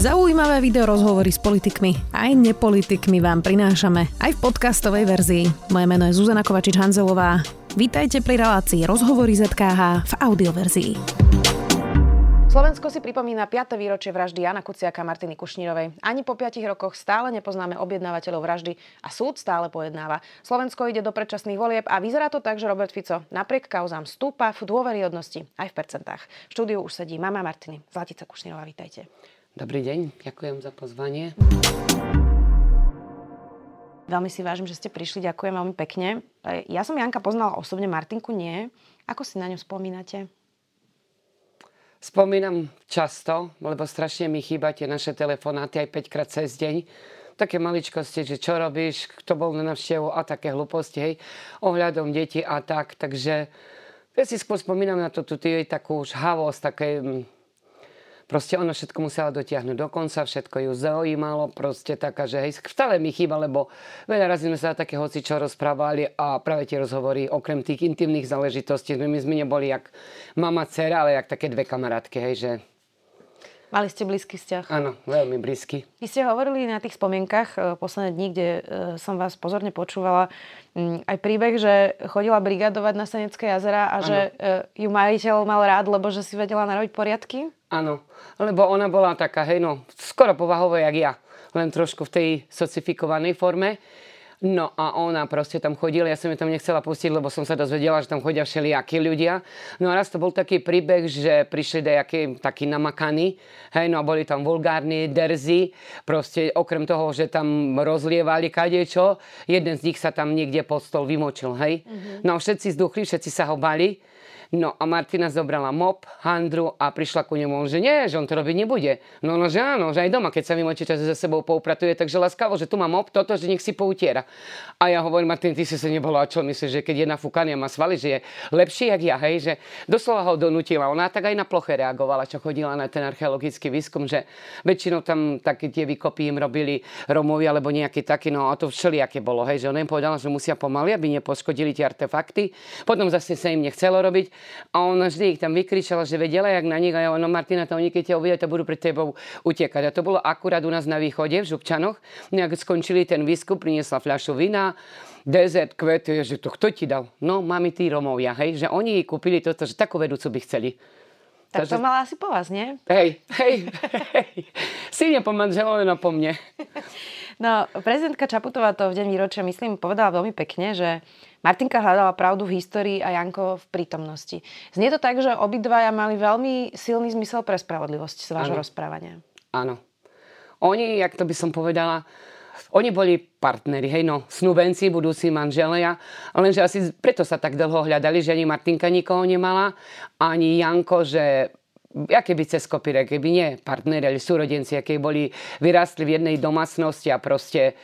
Zaujímavé video rozhovory s politikmi aj nepolitikmi vám prinášame aj v podcastovej verzii. Moje meno je Zuzana Kovačič-Hanzelová. Vítajte pri relácii Rozhovory ZKH v audioverzii. Slovensko si pripomína 5. výročie vraždy Jana Kuciaka a Martiny Kušnírovej. Ani po 5 rokoch stále nepoznáme objednávateľov vraždy a súd stále pojednáva. Slovensko ide do predčasných volieb a vyzerá to tak, že Robert Fico napriek kauzám stúpa v dôveryhodnosti aj v percentách. V štúdiu už sedí mama Martiny. Zlatica Kušnírová, vítajte. Dobrý deň, ďakujem za pozvanie. Veľmi si vážim, že ste prišli, ďakujem veľmi pekne. Ja som Janka poznala osobne, Martinku nie. Ako si na ňu spomínate? Spomínam často, lebo strašne mi chýba tie naše telefonáty aj 5 krát cez deň. Také maličkosti, že čo robíš, kto bol na navštevu a také hlúposti, hej, ohľadom detí a tak. Takže ja si skôr spomínam na to, tú takú žhavosť, také mm, Proste ona všetko musela dotiahnuť. Do konca, všetko ju zaujímalo, proste taká, že hej, stále mi chýba, lebo veľa razy sme sa také hoci čo rozprávali a práve tie rozhovory, okrem tých intimných záležitostí, my sme neboli jak mama, dcera, ale jak také dve kamarátky, hej, že Mali ste blízky vzťah? Áno, veľmi blízky. Vy ste hovorili na tých spomienkach e, posledné dní, kde e, som vás pozorne počúvala, aj príbeh, že chodila brigadovať na Senecké jazera a ano. že e, ju majiteľ mal rád, lebo že si vedela narobiť poriadky? Áno, lebo ona bola taká, hej, no, skoro povahová, jak ja. Len trošku v tej socifikovanej forme. No a ona proste tam chodila, ja som ju tam nechcela pustiť, lebo som sa dozvedela, že tam chodia všelijakí ľudia. No a raz to bol taký príbeh, že prišli nejakí takí namakaní, hej, no a boli tam vulgárni, derzy, proste okrem toho, že tam rozlievali kadečo, jeden z nich sa tam niekde pod stol vymočil, hej. Mm-hmm. No a všetci zduchli, všetci sa ho bali. No a Martina zobrala mop, handru a prišla ku nemu, že nie, že on to robiť nebude. No, no že áno, že aj doma, keď sa vymočí čas za sebou poupratuje, takže láskavo, že tu má mop, toto, že nech si poutiera. A ja hovorím, Martin, ty si sa nebola, a čo myslíš, že keď je fúkanie má svaly, že je lepší, jak ja, hej, že doslova ho donutila. Ona tak aj na ploche reagovala, čo chodila na ten archeologický výskum, že väčšinou tam také tie výkopy im robili Romovi alebo nejaký taký, no a to všelijaké bolo, hej, že ona im povedala, že musia pomaly, aby nepoškodili tie artefakty. Potom zase sa im nechcelo robiť a ona vždy ich tam vykričala, že vedela, jak na nich. A ja, no Martina, to oni keď ťa uvidia, to budú pred tebou utekať. A to bolo akurát u nás na východe, v Župčanoch. Nejak skončili ten výskup, priniesla fľašu vina, dezert, kvety, že to kto ti dal? No, mami tí Romovia, hej, že oni kúpili toto, že takú vedúcu by chceli. Tak Takže... to mala asi po vás, nie? Hej, hej, hej. Si po manželovi, no po mne. No, prezidentka Čaputová to v deň výročia, myslím, povedala veľmi pekne, že Martinka hľadala pravdu v histórii a Janko v prítomnosti. Znie to tak, že obidvaja mali veľmi silný zmysel pre spravodlivosť z vášho ano. rozprávania. Áno. Oni, jak to by som povedala, oni boli partneri, hej, no, snúbenci, budúci manželia, lenže asi preto sa tak dlho hľadali, že ani Martinka nikoho nemala, ani Janko, že aké by cez kopírek, keby nie partneri, ale súrodenci, aké boli, vyrastli v jednej domácnosti a proste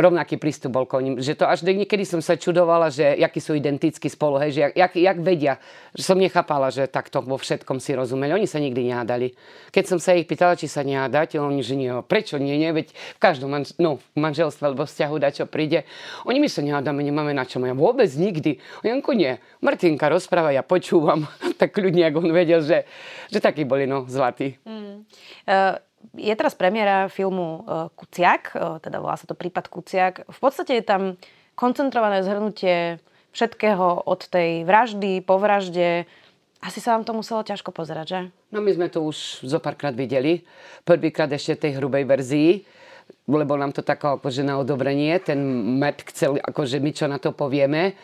rovnaký prístup bol ním. Že to až niekedy som sa čudovala, že akí sú identickí spolu, hej, že jak, jak, jak vedia. Že som nechápala, že takto vo všetkom si rozumeli. Oni sa nikdy nehádali. Keď som sa ich pýtala, či sa nehádate, oni, že nie, prečo nie, nie, veď v každom manž- no, manželstve alebo vzťahu da čo príde. Oni my sa nehádame, nemáme na čo. Ja vôbec nikdy. Janko nie. Martinka rozpráva, ja počúvam. tak ľudia, ako on vedel, že, že takí boli no, zlatí. Mm. Uh je teraz premiéra filmu e, Kuciak, e, teda volá sa to prípad Kuciak. V podstate je tam koncentrované zhrnutie všetkého od tej vraždy, po vražde. Asi sa vám to muselo ťažko pozerať, že? No my sme to už zo párkrát videli. Prvýkrát ešte tej hrubej verzii, lebo nám to tako akože na odobrenie. Ten met chcel, akože my čo na to povieme.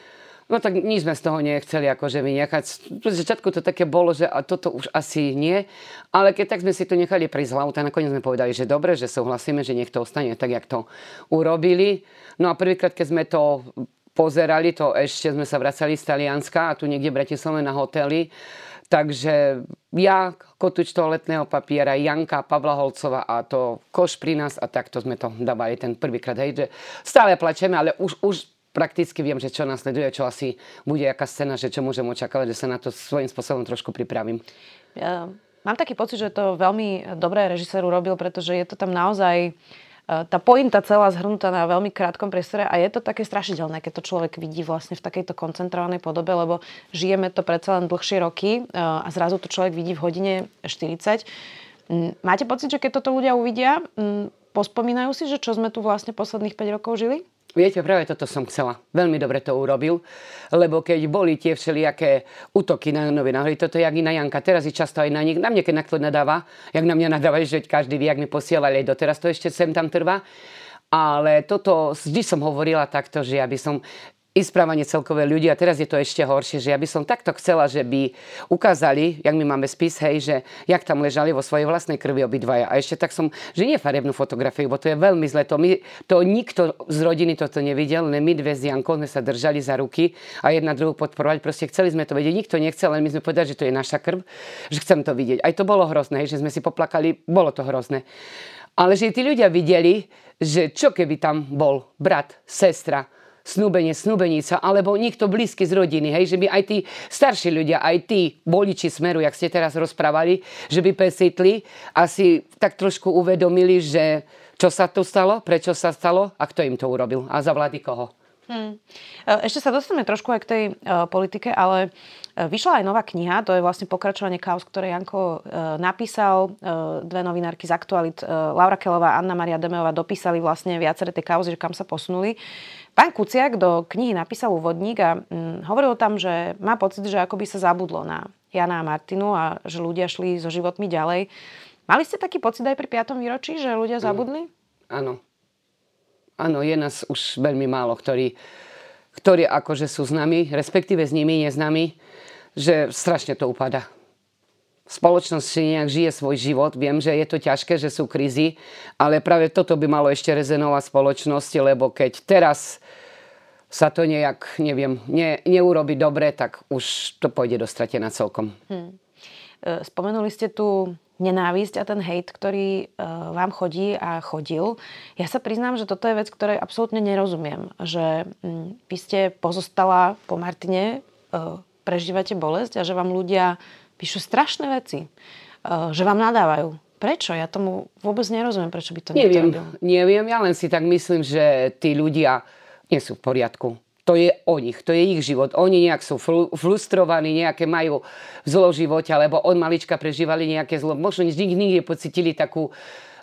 No tak nič sme z toho nechceli akože vynechať. V začiatku to také bolo, že a toto už asi nie. Ale keď tak sme si to nechali prísť hlavu, tak nakoniec sme povedali, že dobre, že súhlasíme, že nech to ostane tak, jak to urobili. No a prvýkrát, keď sme to pozerali, to ešte sme sa vracali z Talianska a tu niekde v Bratislave na hoteli. Takže ja, kotuč toaletného papiera, Janka, Pavla Holcova a to koš pri nás a takto sme to dávali ten prvýkrát. Hej, že stále plačeme, ale už, už prakticky viem, že čo nasleduje, čo asi bude aká scéna, že čo môžem očakávať, že sa na to svojím spôsobom trošku pripravím. Ja mám taký pocit, že to veľmi dobré režisér urobil, pretože je to tam naozaj e, tá pointa celá zhrnutá na veľmi krátkom priestore a je to také strašidelné, keď to človek vidí vlastne v takejto koncentrovanej podobe, lebo žijeme to predsa len dlhšie roky e, a zrazu to človek vidí v hodine 40. Mm, máte pocit, že keď toto ľudia uvidia, pospomínajú si, že čo sme tu vlastne posledných 5 rokov žili? Viete, práve toto som chcela. Veľmi dobre to urobil, lebo keď boli tie všelijaké útoky na novinárov, toto je jak i na Janka, teraz je často aj na nich, na mne keď nakto nadáva, jak na mňa nadáva, že každý vie, jak mi posielali aj doteraz, to ešte sem tam trvá. Ale toto vždy som hovorila takto, že ja by som i správanie celkové ľudí. A teraz je to ešte horšie, že ja by som takto chcela, že by ukázali, jak my máme spis, hej, že jak tam ležali vo svojej vlastnej krvi obidvaja. A ešte tak som, že nie farebnú fotografiu, bo to je veľmi zle. To, my, to nikto z rodiny toto nevidel, len my dve s Jankou sme sa držali za ruky a jedna druhú podporovať. Proste chceli sme to vedieť. Nikto nechcel, len my sme povedali, že to je naša krv, že chcem to vidieť. Aj to bolo hrozné, hej, že sme si poplakali, bolo to hrozné. Ale že tí ľudia videli, že čo keby tam bol brat, sestra, snúbenie, snúbenica, alebo niekto blízky z rodiny, hej, že by aj tí starší ľudia, aj tí boliči smeru, jak ste teraz rozprávali, že by pesitli a si tak trošku uvedomili, že čo sa tu stalo, prečo sa stalo a kto im to urobil a za vlády koho. Hmm. Ešte sa dostaneme trošku aj k tej uh, politike, ale uh, vyšla aj nová kniha, to je vlastne pokračovanie kaos, ktoré Janko uh, napísal. Uh, dve novinárky z Aktualit, uh, Laura Kelová a Anna Maria Demeová dopísali vlastne viaceré tie kauzy, že kam sa posunuli. Pán Kuciak do knihy napísal úvodník a hm, hovoril tam, že má pocit, že akoby sa zabudlo na Jana a Martinu a že ľudia šli so životmi ďalej. Mali ste taký pocit aj pri 5. výročí, že ľudia zabudli? Áno. Áno, je nás už veľmi málo, ktorí, ktorí akože sú s nami, respektíve s nimi, nami, že strašne to upada spoločnosť si nejak žije svoj život. Viem, že je to ťažké, že sú krízy, ale práve toto by malo ešte rezenovať spoločnosti, lebo keď teraz sa to nejak, neviem, ne, neurobi dobre, tak už to pôjde do stratená celkom. Hmm. Spomenuli ste tu nenávisť a ten hejt, ktorý uh, vám chodí a chodil. Ja sa priznám, že toto je vec, ktorej absolútne nerozumiem. Že um, vy ste pozostala po Martine, uh, prežívate bolesť a že vám ľudia píšu strašné veci, eh, že vám nadávajú. Prečo? Ja tomu vôbec nerozumiem, prečo by to neviem, robil. Neviem, ja len si tak myslím, že tí ľudia nie sú v poriadku. To je o nich, to je ich život. Oni nejak sú frustrovaní, nejaké majú zlo v živote, alebo od malička prežívali nejaké zlo. Možno nikdy, nikdy pocitili takú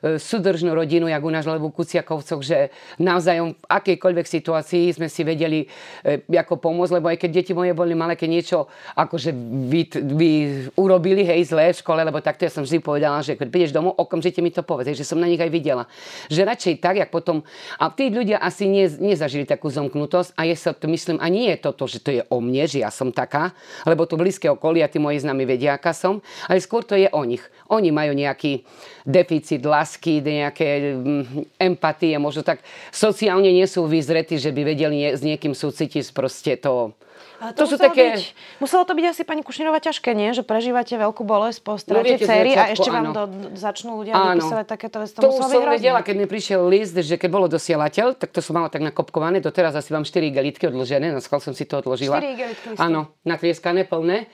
súdržnú rodinu, jak u nás lebo Kuciakovcoch, že navzájom v akejkoľvek situácii sme si vedeli e, ako pomôcť, lebo aj keď deti moje boli malé, keď niečo akože by, by urobili, hej, zlé v škole, lebo takto ja som vždy povedala, že keď prídeš domov, okamžite mi to povedz, že som na nich aj videla. Že radšej tak, jak potom, a tí ľudia asi ne, nezažili takú zomknutosť a je sa to, myslím, a nie je toto, že to je o mne, že ja som taká, lebo to blízke okolie a tí moji známi vedia, aká som, ale skôr to je o nich. Oni majú nejaký deficit lásky, nejaké mm, empatie, možno tak sociálne nie sú vyzretí, že by vedeli s niekým súcitiť proste to. To, to sú také... Byť, muselo to byť asi pani Kušnírová ťažké, nie? Že prežívate veľkú bolesť po strate no, cery a ešte vám do, začnú ľudia áno. vypisovať takéto veci. To, to už som vedela, keď mi prišiel list, že keď bolo dosielateľ, tak to som mala tak nakopkované. Doteraz asi mám 4 igelitky odložené, na schvál som si to odložila. 4 igelitky? Áno, natrieskané, plné.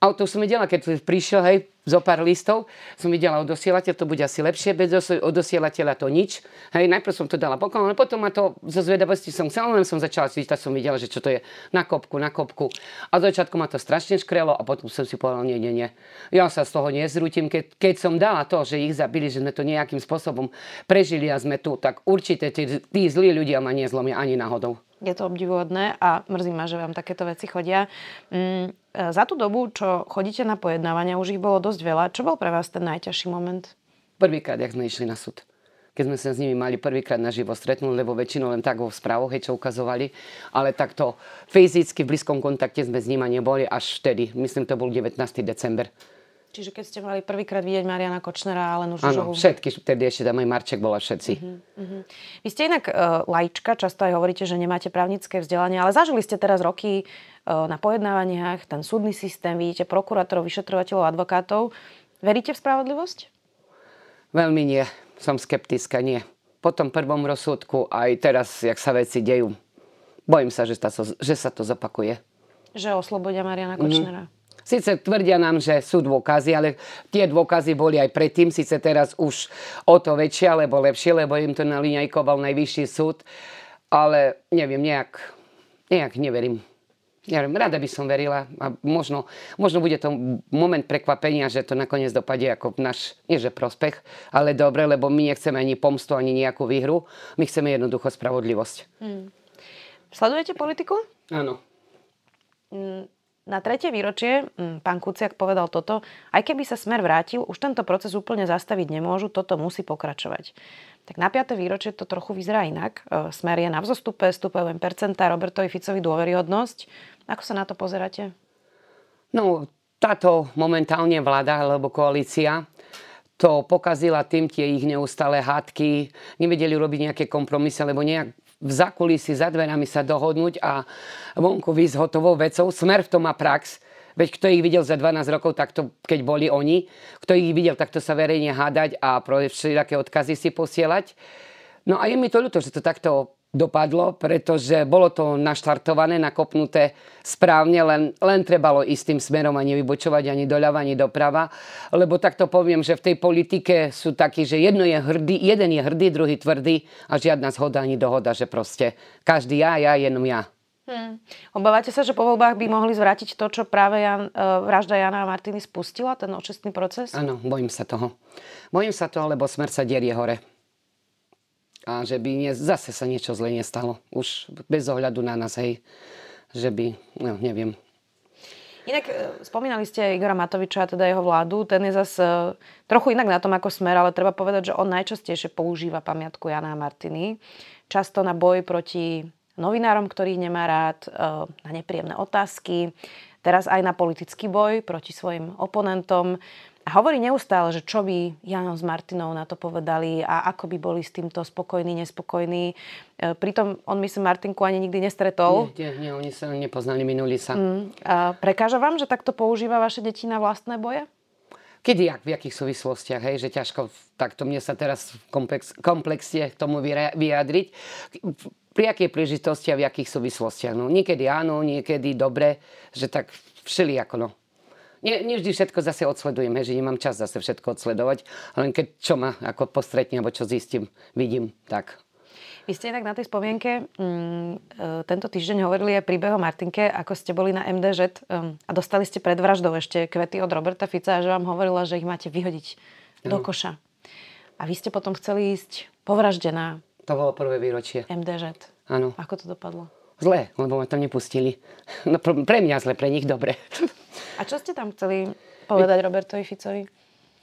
A to som videla, keď prišiel, hej, zo pár listov, som videla odosielateľ, to bude asi lepšie, bez odosielateľa to nič. Hej, najprv som to dala poklon, ale potom ma to zo zvedavosti som chcela, len som začala čítať, som videla, že čo to je na kopku, na kopku. A začiatku ma to strašne škrelo a potom som si povedala, nie, nie, nie. Ja sa z toho nezrútim, keď, keď som dala to, že ich zabili, že sme to nejakým spôsobom prežili a sme tu, tak určite tí, tí zlí ľudia ma nezlomia ani náhodou je to obdivuhodné a mrzí ma, že vám takéto veci chodia. Mm, e, za tú dobu, čo chodíte na pojednávania, už ich bolo dosť veľa. Čo bol pre vás ten najťažší moment? Prvýkrát, jak sme išli na súd. Keď sme sa s nimi mali prvýkrát naživo stretnúť, lebo väčšinou len tak vo správoch, hej, čo ukazovali, ale takto fyzicky v blízkom kontakte sme s nimi neboli až vtedy. Myslím, to bol 19. december. Čiže keď ste mali prvýkrát vidieť Mariana Kočnera a Lenu Žužovú. Áno, všetky, vtedy ešte tam aj Marček bola všetci. Uh-huh, uh-huh. Vy ste inak uh, laička, často aj hovoríte, že nemáte právnické vzdelanie, ale zažili ste teraz roky uh, na pojednávaniach, ten súdny systém, vidíte prokurátorov, vyšetrovateľov, advokátov. Veríte v spravodlivosť? Veľmi nie. Som skeptická, nie. Po tom prvom rozsudku aj teraz, jak sa veci dejú, bojím sa, že, to, že sa to zopakuje. Že oslobodia Mariana Kočnera. Uh-huh. Sice tvrdia nám, že sú dôkazy, ale tie dôkazy boli aj predtým, síce teraz už o to väčšie alebo lepšie, lebo im to naliňajkoval najvyšší súd, ale neviem, nejak, nejak neverím. ja viem, rada by som verila a možno, možno bude to moment prekvapenia, že to nakoniec dopadne ako náš, nie že prospech, ale dobre, lebo my nechceme ani pomstu, ani nejakú výhru. My chceme jednoducho spravodlivosť. Hmm. Sledujete politiku? Áno. Mm, na tretie výročie mm, pán Kuciak povedal toto, aj keby sa smer vrátil, už tento proces úplne zastaviť nemôžu, toto musí pokračovať. Tak na 5. výročie to trochu vyzerá inak. E, smer je na vzostupe, stupujú percentá, Robertovi Ficovi dôveryhodnosť. Ako sa na to pozeráte? No, táto momentálne vláda alebo koalícia to pokazila tým tie ich neustále hádky, nevedeli robiť nejaké kompromisy, lebo nejak v zakulisi za dverami sa dohodnúť a vonku výsť hotovou vecou. Smer v tom má prax. Veď kto ich videl za 12 rokov, takto, keď boli oni, kto ich videl, takto sa verejne hádať a všetké odkazy si posielať. No a je mi to ľúto, že to takto dopadlo, pretože bolo to naštartované, nakopnuté správne, len, len trebalo ísť tým smerom a nevybočovať ani doľava, ani doprava. Lebo takto poviem, že v tej politike sú takí, že jedno je hrdý, jeden je hrdý, druhý tvrdý a žiadna zhoda ani dohoda, že proste každý ja, ja, jenom ja. Hmm. Obávate sa, že po voľbách by mohli zvrátiť to, čo práve Jan, uh, vražda Jana a Martiny spustila, ten očistný proces? Áno, bojím sa toho. Bojím sa toho, lebo smer sa derie hore a že by nie, zase sa niečo zle nestalo. Už bez ohľadu na nás, hej. Že by, no neviem. Inak e, spomínali ste Igora Matoviča a teda jeho vládu. Ten je zase trochu inak na tom ako smer, ale treba povedať, že on najčastejšie používa pamiatku Jana a Martiny. Často na boj proti novinárom, ktorých nemá rád, e, na nepríjemné otázky, teraz aj na politický boj proti svojim oponentom. Hovorí neustále, že čo by Jano s Martinou na to povedali a ako by boli s týmto spokojní, nespokojní. E, pritom on myslím Martinku ani nikdy nestretol. Nie, nie, nie oni sa nepoznali, minuli sa. Mm. A prekáža vám, že takto používa vaše deti na vlastné boje? Kedy, jak, v jakých súvislostiach, hej, že ťažko, takto mne sa teraz v komplex, komplexne tomu vyjadriť. Pri akej príležitosti a v jakých súvislostiach. No, niekedy áno, niekedy dobre, že tak všelijako, no nie, nie vždy všetko zase odsledujem, že nemám čas zase všetko odsledovať, len keď čo ma ako postretne, alebo čo zistím, vidím, tak. Vy ste inak na tej spomienke mm, e, tento týždeň hovorili aj príbeh o Martinke, ako ste boli na MDŽ um, a dostali ste pred vraždou ešte kvety od Roberta Fica a že vám hovorila, že ich máte vyhodiť no. do koša. A vy ste potom chceli ísť po vražde na to bolo prvé výročie. MDŽ. Áno. Ako to dopadlo? Zle, lebo ma tam nepustili. No pre mňa zle, pre nich dobre. A čo ste tam chceli povedať Robertovi Ficovi?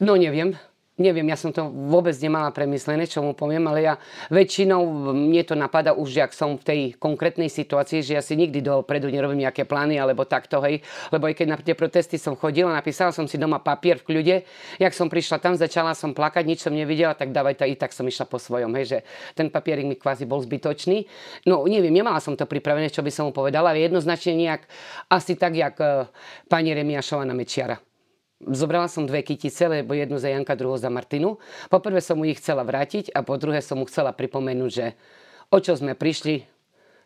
No neviem neviem, ja som to vôbec nemala premyslené, čo mu poviem, ale ja väčšinou mne to napadá už, ak som v tej konkrétnej situácii, že ja si nikdy dopredu nerobím nejaké plány alebo takto, hej, lebo aj keď na tie protesty som chodila, napísala som si doma papier v kľude, jak som prišla tam, začala som plakať, nič som nevidela, tak dávaj to i tak som išla po svojom, hej, že ten papierik mi kvázi bol zbytočný. No neviem, nemala som to pripravené, čo by som mu povedala, ale jednoznačne nejak asi tak, jak uh, pani Remiašova na Mečiara. Zobrala som dve kytice, lebo jednu za Janka, druhú za Martinu. Poprvé som mu ich chcela vrátiť a po druhé som mu chcela pripomenúť, že o čo sme prišli,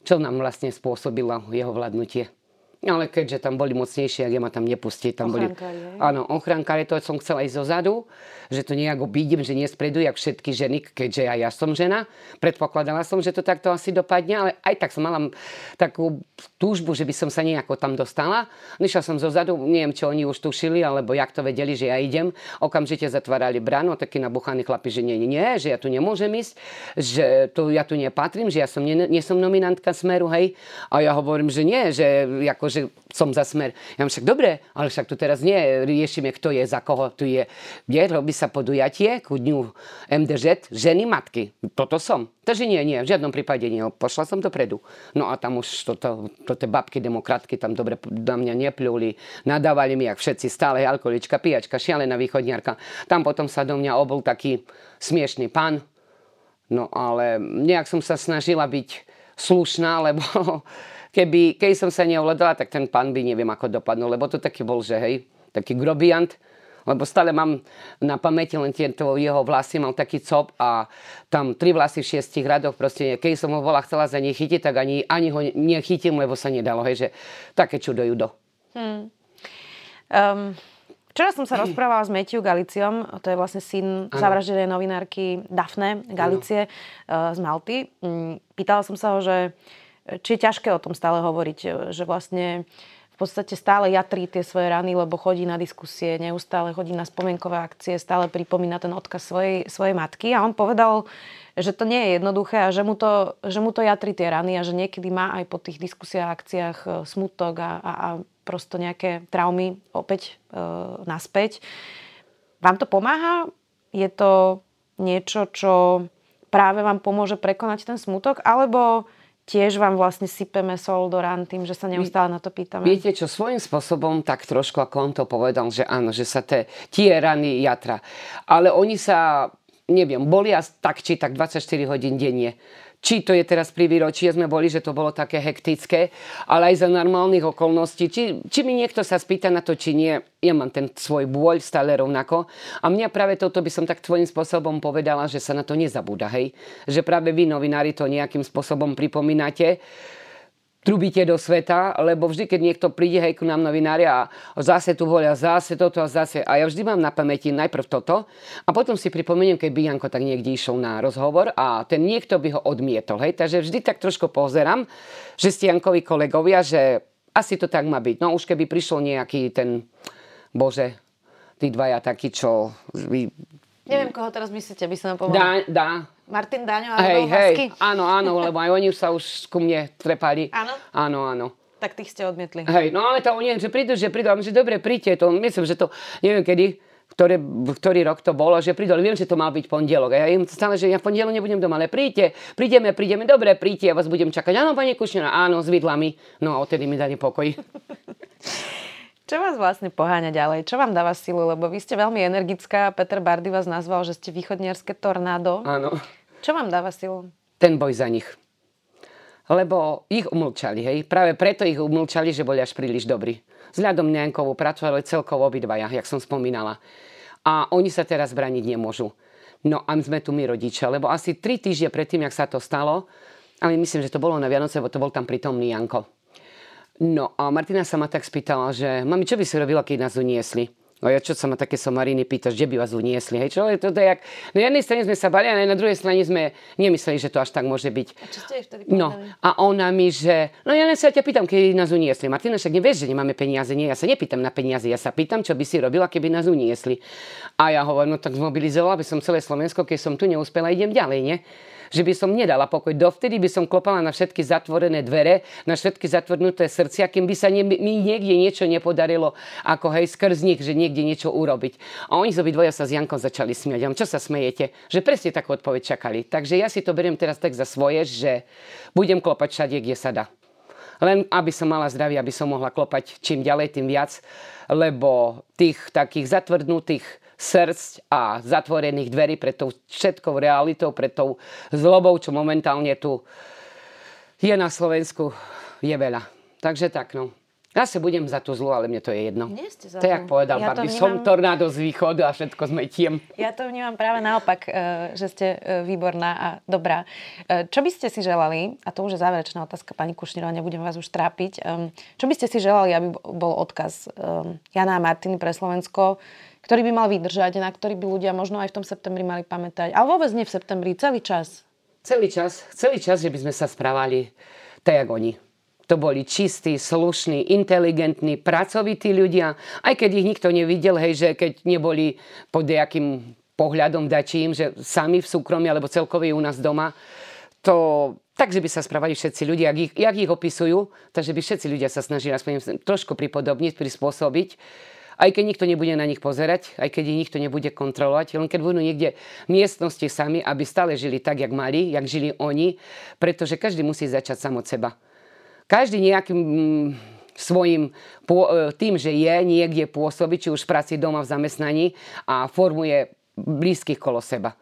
čo nám vlastne spôsobilo jeho vládnutie. Ale keďže tam boli mocnejšie, ak ja ma tam nepustí. Tam boli, áno, ochrankári, to som chcela ísť zozadu, že to nejak obídim, že nie spredu, jak všetky ženy, keďže aj ja som žena. Predpokladala som, že to takto asi dopadne, ale aj tak som mala takú túžbu, že by som sa nejako tam dostala. Išla som zozadu, neviem, čo oni už tušili, alebo jak to vedeli, že ja idem. Okamžite zatvárali bránu, takí nabuchaní chlapi, že nie, nie, že ja tu nemôžem ísť, že tu, ja tu nepatrím, že ja som, nie, nie som nominantka Smeru, hej. A ja hovorím, že nie, že ako že som za smer. Ja však dobre, ale však tu teraz nie riešime, kto je za koho tu je. Nie, robí sa podujatie ku dňu MDŽ, ženy, matky. Toto som. Takže nie, nie, v žiadnom prípade nie. Pošla som dopredu. No a tam už toto, toto babky demokratky tam dobre na mňa nepľuli. Nadávali mi, jak všetci stále, alkoholička, pijačka, šialená východniarka. Tam potom sa do mňa obol taký smiešný pán. No ale nejak som sa snažila byť slušná, lebo keby, keď som sa neovládala, tak ten pán by neviem ako dopadnul, lebo to taký bol, že hej, taký grobiant, lebo stále mám na pamäti len tieto jeho vlasy, mal taký cop a tam tri vlasy v šiestich radoch, proste keď som ho bola chcela za nej chytiť, tak ani, ani ho nechytím, lebo sa nedalo, hej, že také čudo judo. Hmm. Um, včera som sa rozprávala s Matthew Galiciom, to je vlastne syn zavraždenej novinárky Dafne Galicie ano. uh, z Malty. Um, pýtala som sa ho, že či je ťažké o tom stále hovoriť, že vlastne v podstate stále jatrí tie svoje rany, lebo chodí na diskusie, neustále chodí na spomienkové akcie, stále pripomína ten odkaz svojej, svojej matky. A on povedal, že to nie je jednoduché a že mu to, že mu to jatrí tie rany a že niekedy má aj po tých diskusiách akciách e, smutok a, a, a prosto nejaké traumy opäť e, naspäť. Vám to pomáha? Je to niečo, čo práve vám pomôže prekonať ten smutok? Alebo tiež vám vlastne sypeme sol do rán tým, že sa neustále na to pýtame. Viete čo, svojím spôsobom tak trošku, ako on to povedal, že áno, že sa te, tie rany jatra. Ale oni sa, neviem, bolia tak či tak 24 hodín denne či to je teraz pri výročí, sme boli, že to bolo také hektické, ale aj za normálnych okolností. Či, či mi niekto sa spýta na to, či nie, ja mám ten svoj bôľ stále rovnako. A mňa práve toto by som tak tvojím spôsobom povedala, že sa na to nezabúda, hej. Že práve vy, novinári, to nejakým spôsobom pripomínate trubíte do sveta, lebo vždy, keď niekto príde hej, ku nám novinári a zase tu volia, zase toto a zase. A ja vždy mám na pamäti najprv toto a potom si pripomeniem, keď by Janko tak niekde išiel na rozhovor a ten niekto by ho odmietol. Hej. Takže vždy tak trošku pozerám, že ste Jankovi kolegovia, že asi to tak má byť. No už keby prišiel nejaký ten, bože, tí dvaja takí, čo... Vy... Neviem, koho teraz myslíte, by som povedal. Dá, dá, Martin Daňo alebo hej, hej, áno, áno, lebo aj oni sa už ku mne trepali. Áno? Áno, áno. Tak tých ste odmietli. Hej, no ale to oni, že prídu, že prídu, že dobre, príďte, to myslím, že to, neviem kedy, ktoré, ktorý rok to bolo, že prídu, ale viem, že to mal byť pondelok. A ja im stále, že ja v pondelok nebudem doma, ale príďte, prídeme, prídeme, dobre, príďte, ja vás budem čakať. Áno, pani Kušnina, áno, s vidlami. No a odtedy mi dali pokoj. Čo vás vlastne poháňa ďalej? Čo vám dáva silu? Lebo vy ste veľmi energická. Peter Bardy vás nazval, že ste východniarské tornádo. Áno. Čo vám dáva silu? Ten boj za nich. Lebo ich umlčali, hej. Práve preto ich umlčali, že boli až príliš dobrí. Vzhľadom na Jankovú prácu, ale celkovo obidvaja, jak som spomínala. A oni sa teraz braniť nemôžu. No a sme tu my rodičia, lebo asi tri týždne predtým, jak sa to stalo, ale myslím, že to bolo na Vianoce, lebo to bol tam prítomný Janko. No a Martina sa ma tak spýtala, že mami, čo by si robila, keď nás uniesli? No ja čo sa ma také somariny pýtaš, kde by vás uniesli? Hej, čo je to, jak... Na jednej strane sme sa bali, a na druhej strane sme nemysleli, že to až tak môže byť. A čo ste vtedy No a ona mi, že... No ja sa ťa pýtam, keď nás uniesli. Martina, však nevieš, že nemáme peniaze. Nie, ja sa nepýtam na peniaze. Ja sa pýtam, čo by si robila, keby nás uniesli. A ja hovorím, no tak zmobilizovala by som celé Slovensko, keď som tu neúspela, idem ďalej, nie? Že by som nedala pokoj. Dovtedy by som klopala na všetky zatvorené dvere, na všetky zatvrnuté srdcia, kým by sa ne, mi niekde niečo nepodarilo, ako hej, skrz nich, že niekde niečo urobiť. A oni z obidvoja sa s Jankom začali smiať. Čo sa smejete? Že presne takú odpoveď čakali. Takže ja si to beriem teraz tak za svoje, že budem klopať všade, kde sa dá. Len aby som mala zdravie, aby som mohla klopať čím ďalej, tým viac, lebo tých takých zatvrdnutých srdc a zatvorených dverí pred tou všetkou realitou, pred tou zlobou, čo momentálne tu je na Slovensku, je veľa. Takže tak, no. Ja sa budem za tú zlu, ale mne to je jedno. Nie ste za to je, jak povedal ja Barbie, vnímam... som tornádo z východu a všetko zmetiem. Ja to vnímam práve naopak, e, že ste e, výborná a dobrá. E, čo by ste si želali, a to už je záverečná otázka, pani Kušnírová, nebudem vás už trápiť, čo by ste si želali, aby bol odkaz Jana a Martiny pre Slovensko, ktorý by mal vydržať, na ktorý by ľudia možno aj v tom septembri mali pamätať. Ale vôbec nie v septembri, celý čas. Celý čas, celý čas, že by sme sa správali tak, ako oni. To boli čistí, slušní, inteligentní, pracovití ľudia. Aj keď ich nikto nevidel, hej, že keď neboli pod nejakým pohľadom dačím, že sami v súkromí alebo celkovo u nás doma, to takže by sa správali všetci ľudia, jak ich, jak ich opisujú, takže by všetci ľudia sa snažili aspoň trošku pripodobniť, prispôsobiť aj keď nikto nebude na nich pozerať, aj keď ich nikto nebude kontrolovať, len keď budú niekde v miestnosti sami, aby stále žili tak, jak mali, jak žili oni, pretože každý musí začať sam od seba. Každý nejakým mm, svojim e, tým, že je niekde pôsobiť, či už v práci doma, v zamestnaní a formuje blízkych kolo seba.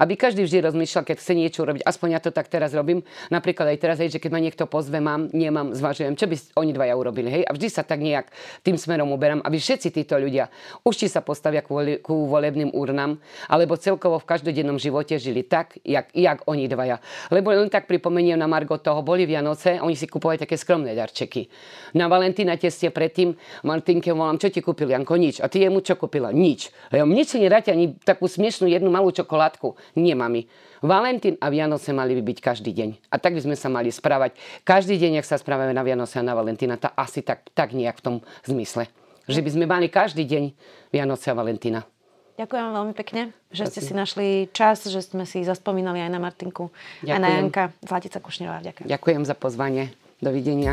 Aby každý vždy rozmýšľal, keď chce niečo urobiť. Aspoň ja to tak teraz robím. Napríklad aj teraz, hej, že keď ma niekto pozve, mám, nemám, zvažujem, čo by oni dvaja urobili. Hej? A vždy sa tak nejak tým smerom uberám, aby všetci títo ľudia už či sa postavia ku, volebným urnám, alebo celkovo v každodennom živote žili tak, jak, jak oni dvaja. Lebo len tak pripomeniem na Margo toho, boli Vianoce, oni si kupovali také skromné darčeky. Na Valentína ste predtým Martinke volám, čo ti kúpil Janko? Nič. A ty jemu čo kúpila? Nič. A ja nič si ani takú smiešnú jednu malú čokoládku Nie, mami. Valentín a Vianoce mali by byť každý deň. A tak by sme sa mali správať. Každý deň, ak sa správame na Vianoce a na Valentína, tá asi tak, tak nejak v tom zmysle. Že by sme mali každý deň Vianoce a Valentína. Ďakujem veľmi pekne, že ste si našli čas, že sme si zaspomínali aj na Martinku, Ďakujem. aj na Janka. Zlatica Kušňová, ďakujem. Ďakujem za pozvanie. Dovidenia.